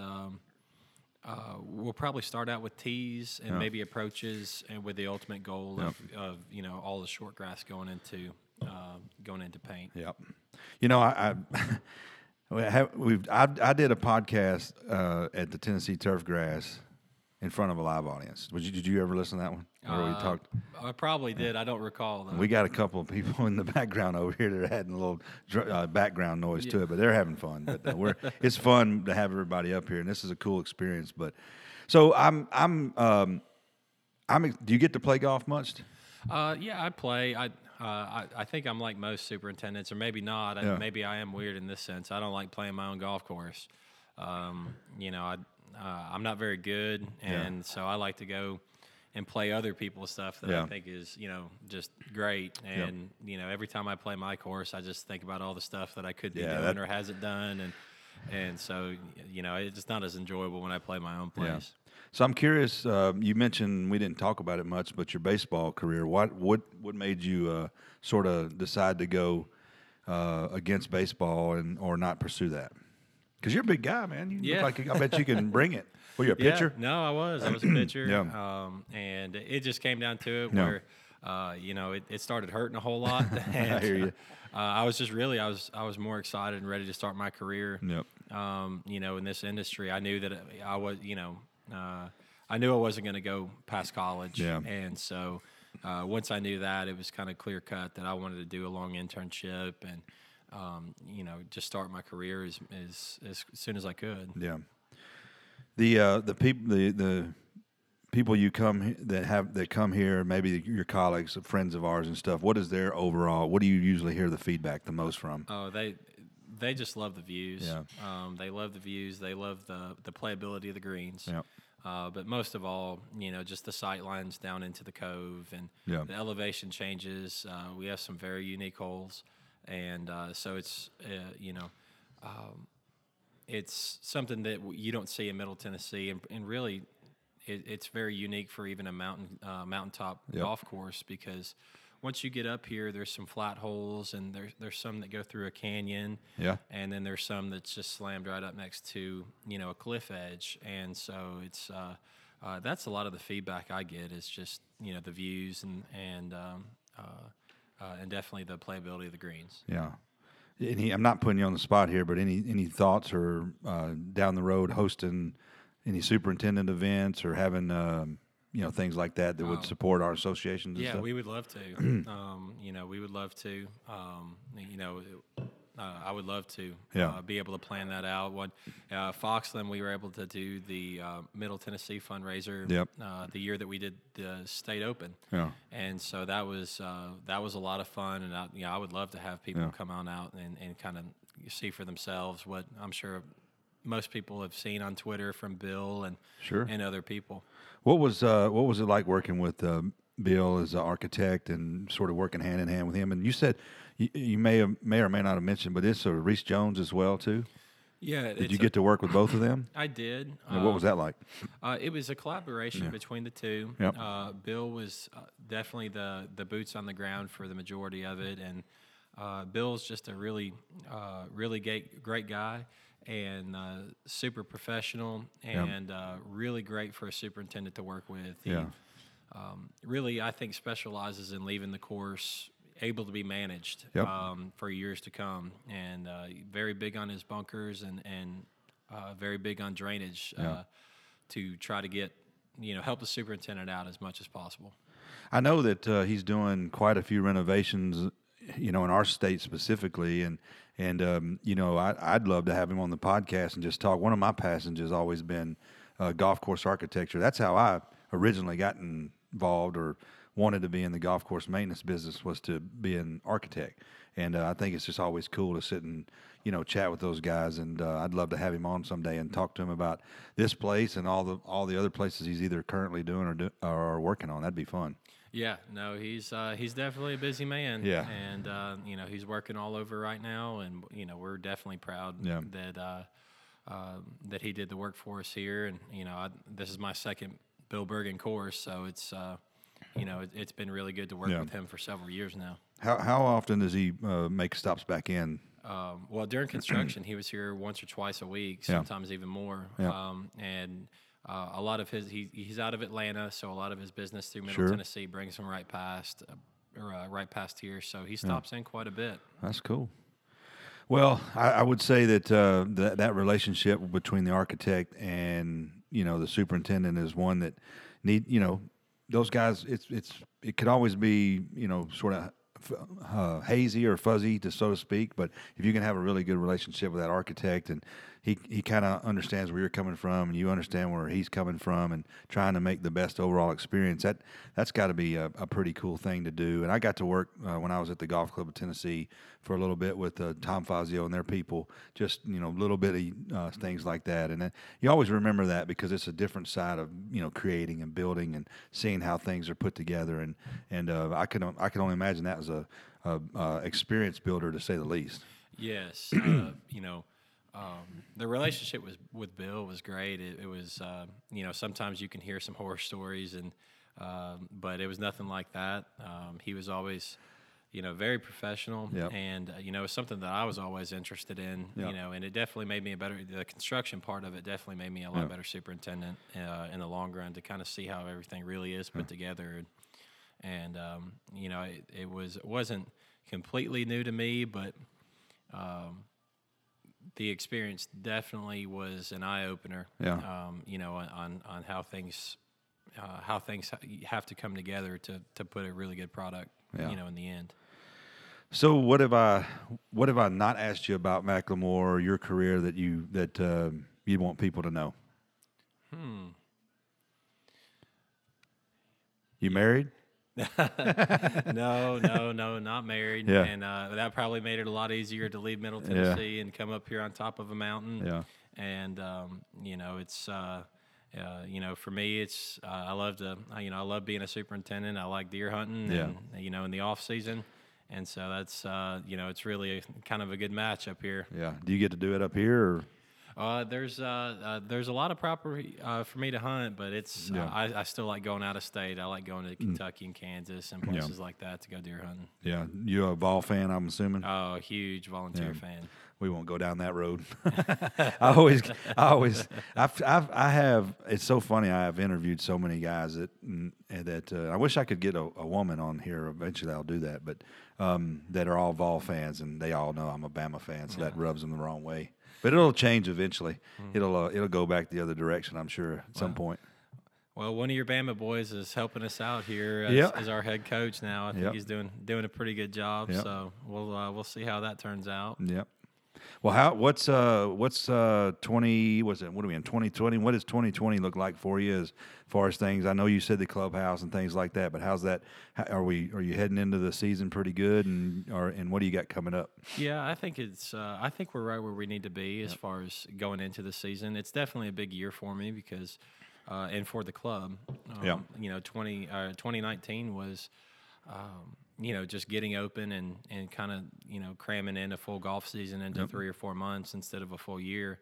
Uh, we'll probably start out with tees and maybe approaches, and with the ultimate goal of, of you know all the short grass going into uh, going into paint. Yep. You know, I, I we have, we've I, I did a podcast uh, at the Tennessee Turf Grass in front of a live audience. Would you, did you ever listen to that one? Where we Uh, talked. I probably did. I don't recall though. We got a couple of people in the background over here that are adding a little dr- uh, background noise to it, but they're having fun. But uh, we're it's fun to have everybody up here, and this is a cool experience. But so I'm I'm um, I'm. Do you get to play golf much? Uh, yeah, I play. I, uh, I I think I'm like most superintendents, or maybe not. I, Maybe I am weird in this sense. I don't like playing my own golf course. Um, you know, I uh, I'm not very good, and so I like to go and play other people's stuff that Yeah. I think is you know just great. And you know, every time I play my course, I just think about all the stuff that I could be Yeah, doing that- or hasn't done, and and so you know, it's just not as enjoyable when I play my own Yeah. place. So I'm curious. Uh, you mentioned we didn't talk about it much, but your baseball career. What what what made you uh, sort of decide to go uh, against baseball and or not pursue that? Because you're a big guy, man. You Yeah. look like I bet you can bring it. Well, you're a Yeah, pitcher. No, I was. I was a pitcher. Yeah. Um, and it just came down to it Yeah. where, uh, you know, it, it started hurting a whole lot. and, hear you. Uh, I was just really, I was, I was more excited and ready to start my career. Yep. Um, you know, in this industry, I knew that I was, you know, uh, I knew I wasn't going to go past college. Yeah. And so, uh, once I knew that, it was kind of clear cut that I wanted to do a long internship and, um, you know, just start my career as, as, as soon as I could. Yeah. The uh, the people the the people you come that have that come here, maybe your colleagues, friends of ours, and stuff. What is their overall? What do you usually hear the feedback the most from? Oh, they they just love the views. Yeah. Um, they love the views. They love the the playability of the greens. Yep. Uh, but most of all, you know, just the sight lines down into the cove and Yeah. the elevation changes. Uh, we have some very unique holes, and uh, so it's uh, you know, um, it's something that you don't see in Middle Tennessee, and, and really, it, it's very unique for even a mountain uh, mountaintop Yep. golf course because once you get up here, there's some flat holes, and there's there's some that go through a canyon, Yeah. and then there's some that's just slammed right up next to you know a cliff edge, and so it's uh, uh, that's a lot of the feedback I get is just you know the views and and um, uh, and definitely the playability of the greens. Yeah. Any, I'm not putting you on the spot here, but any any thoughts or uh, down the road hosting any superintendent events or having um, you know things like that that would support our associations? Yeah, stuff? we would love to. um, you know, we would love to. Um, you know, uh, I would love to Yeah. uh, be able to plan that out. One, uh, Foxland, we were able to do the uh, Middle Tennessee fundraiser. Yep. Uh, the year that we did the state open. Yeah. And so that was uh, that was a lot of fun, and I, yeah, I would love to have people Yeah. come on out and, and kind of see for themselves what I'm sure most people have seen on Twitter from Bill and Sure. and other people. What was uh, what was it like working with uh, Bill as an architect and sort of working hand in hand with him? And you said you, you may have, may or may not have mentioned, but it's uh, Rees Jones as well too. Yeah, Did you get to work with both of them? I did. And what was that like? Uh, it was a collaboration between the two. Yep. Uh, Bill was uh, definitely the the boots on the ground for the majority of it, and uh, Bill's just a really uh, really great great guy and uh, super professional and uh, really great for a superintendent to work with. He, Yeah. um, really, I think specializes in leaving the course able to be managed Yep. um, for years to come, and uh, very big on his bunkers and and uh, very big on drainage uh, to try to get you know help the superintendent out as much as possible. I know that uh, he's doing quite a few renovations, you know, in our state specifically, and and um, you know, I, I'd love to have him on the podcast and just talk. One of my passions has always been uh, golf course architecture. That's how I originally got involved or wanted to be in the golf course maintenance business was to be an architect. And uh, I think it's just always cool to sit and you know chat with those guys. And uh, I'd love to have him on someday and talk to him about this place and all the all the other places he's either currently doing or do, or working on. That'd be fun. Yeah, no, he's uh, he's definitely a busy man. Yeah. and uh, you know he's working all over right now, and you know we're definitely proud Yeah. that uh, uh, that he did the work for us here. And you know, I, this is my second Bill Bergin course, so it's uh, you know it, it's been really good to work Yeah. with him for several years now. How how often does he uh, make stops back in? Um, well, during construction, he was here once or twice a week, Yeah. sometimes even more. Yeah. Um, and uh, a lot of his, he, he's out of Atlanta, so a lot of his business through Middle Sure. Tennessee brings him right past, uh, or uh, right past here. So he stops in quite a bit. That's cool. Well, I, I would say that uh, that that relationship between the architect and you know the superintendent is one that need you know those guys. It's it's it could always be you know sort of uh, hazy or fuzzy to so to speak. But if you can have a really good relationship with that architect and he he kind of understands where you're coming from and you understand where he's coming from and trying to make the best overall experience. That that's got to be a, a pretty cool thing to do. And I got to work uh, when I was at the golf club of Tennessee for a little bit with uh, Tom Fazio and their people just you know little bitty uh, things like that. And then you always remember that because it's a different side of you know creating and building and seeing how things are put together. And and uh, I can I can only imagine that was a, a, uh experience builder to say the least. Yes, uh, you know, um, the relationship with with Bill was great. It, it was, uh, you know, sometimes you can hear some horror stories, and um, but it was nothing like that. Um, he was always, you know, very professional, Yep. and uh, you know, something that I was always interested in. Yep. You know, and it definitely made me a better. The construction part of it definitely made me a lot Yeah. better superintendent uh, in the long run to kind of see how everything really is put together. And, and um, you know, it, it was it wasn't completely new to me, but um, the experience definitely was an eye opener. Yeah. Um, you know, on on how things uh, how things have to come together to to put a really good product. Yeah. You know, in the end. So what have I what have I not asked you about McLemore or your career that you that uh, you want people to know? Hmm. You married? no, no, no, not married. Yeah. And uh, that probably made it a lot easier to leave Middle Yeah. Tennessee and come up here on top of a mountain. Yeah. And um, you know, it's uh, uh, you know, for me, it's uh, I love to you know I love being a superintendent. I like deer hunting. Yeah. And, you know, in the off season. And so that's uh, you know it's really a, kind of a good match up here. Yeah. Do you get to do it up here or Uh, there's uh, uh, there's a lot of property uh, for me to hunt, but it's Yeah. Mm. uh, I, I still like going out of state. I like going to Kentucky and Kansas and places like that to go deer hunting. yeah, you a Vol fan, I'm assuming? Oh, huge volunteer Yeah. fan. we won't go down that road. I always, I always, I've, I've, I have. It's so funny. I have interviewed so many guys that mm, that uh, I wish I could get a, a woman on here. Eventually, I'll do that. But um, that are all Vol fans, and they all know I'm a Bama fan, so that rubs them the wrong way. But it'll change eventually. It'll uh, it'll go back the other direction. I'm sure at some point. Well, one of your Bama boys is helping us out here as, Yep. as our head coach now. I think Yep. he's doing doing a pretty good job. Yep. So we'll uh, we'll see how that turns out. Yep. Well, how what's uh what's uh twenty what's it what are we in twenty twenty? What does twenty twenty look like for you as far as things? I know you said the clubhouse and things like that, but how's that? How, are we are you heading into the season pretty good and or and what do you got coming up? Yeah, I think it's. Uh, I think we're right where we need to be as far as going into the season. It's definitely a big year for me because, uh, and for the club. Um, Yeah. You know, twenty uh, 2019 was, um, you know, just getting open and and kind of you know cramming in a full golf season into three or four months instead of a full year,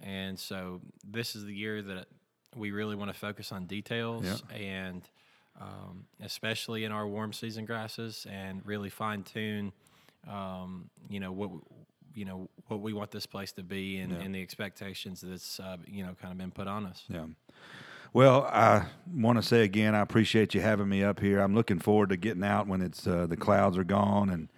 and so this is the year that we really want to focus on details and. Um, especially in our warm season grasses, and really fine tune um, you know what you know what we want this place to be and, and the expectations that's uh, you know kind of been put on us. Yeah. Well, I want to say again, I appreciate you having me up here. I'm looking forward to getting out when it's uh, the clouds are gone, and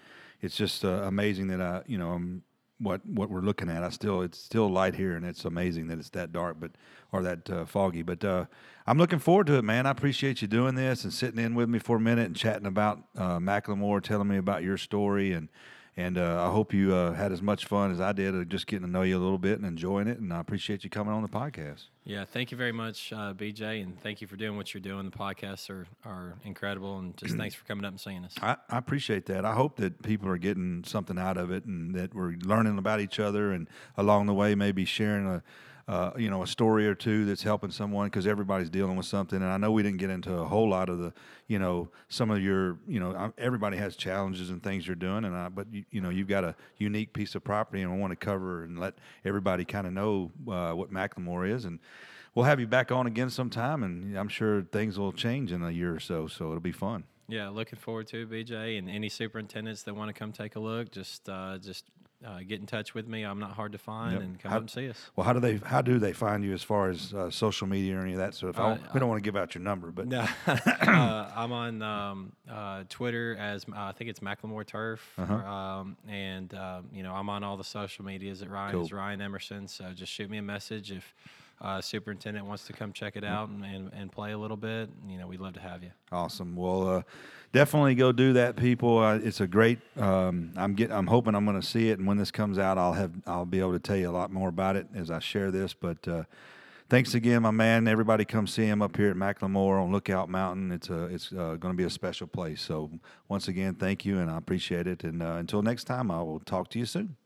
it's just uh, amazing that I, you know, um what what we're looking at. I still, it's still light here, and it's amazing that it's that dark, but or that uh, foggy. But uh, I'm looking forward to it, man. I appreciate you doing this and sitting in with me for a minute and chatting about uh, McLemore, telling me about your story, and and uh, I hope you uh, had as much fun as I did, of just getting to know you a little bit and enjoying it. And I appreciate you coming on the podcast. Yeah, thank you very much, uh, BJ, and thank you for doing what you're doing. The podcasts are are incredible, and just thanks for coming up and seeing us. I, I appreciate that. I hope that people are getting something out of it and that we're learning about each other and along the way maybe sharing a, uh, you know, a story or two that's helping someone because everybody's dealing with something. And I know we didn't get into a whole lot of the, you know, some of your, you know, everybody has challenges and things you're doing, and I, but you, you know, you've got a unique piece of property, and I want to cover and let everybody kind of know uh, what McLemore is, and we'll have you back on again sometime, and I'm sure things will change in a year or so, so it'll be fun. Yeah, looking forward to it, BJ, and any superintendents that want to come take a look, just uh, just uh, get in touch with me. I'm not hard to find, yep. and come how, up and see us. Well, how do they how do they find you as far as uh, social media or any of that stuff? Uh, we don't want to give out your number, but no, uh, I'm on um, uh, Twitter as I think it's McLemore Turf, uh-huh. um, and um, you know I'm on all the social medias at Ryan cool. is Ryan Emerson. So just shoot me a message if uh, superintendent wants to come check it out and, and, and, play a little bit, you know, we'd love to have you. Awesome. Well, uh, definitely go do that, people. Uh, it's a great. Um, I'm get, I'm hoping I'm going to see it, and when this comes out, I'll have I'll be able to tell you a lot more about it as I share this. But uh, thanks again, my man. Everybody, come see him up here at McLemore on Lookout Mountain. It's a it's uh, going to be a special place. So once again, thank you, and I appreciate it. And uh, until next time, I will talk to you soon.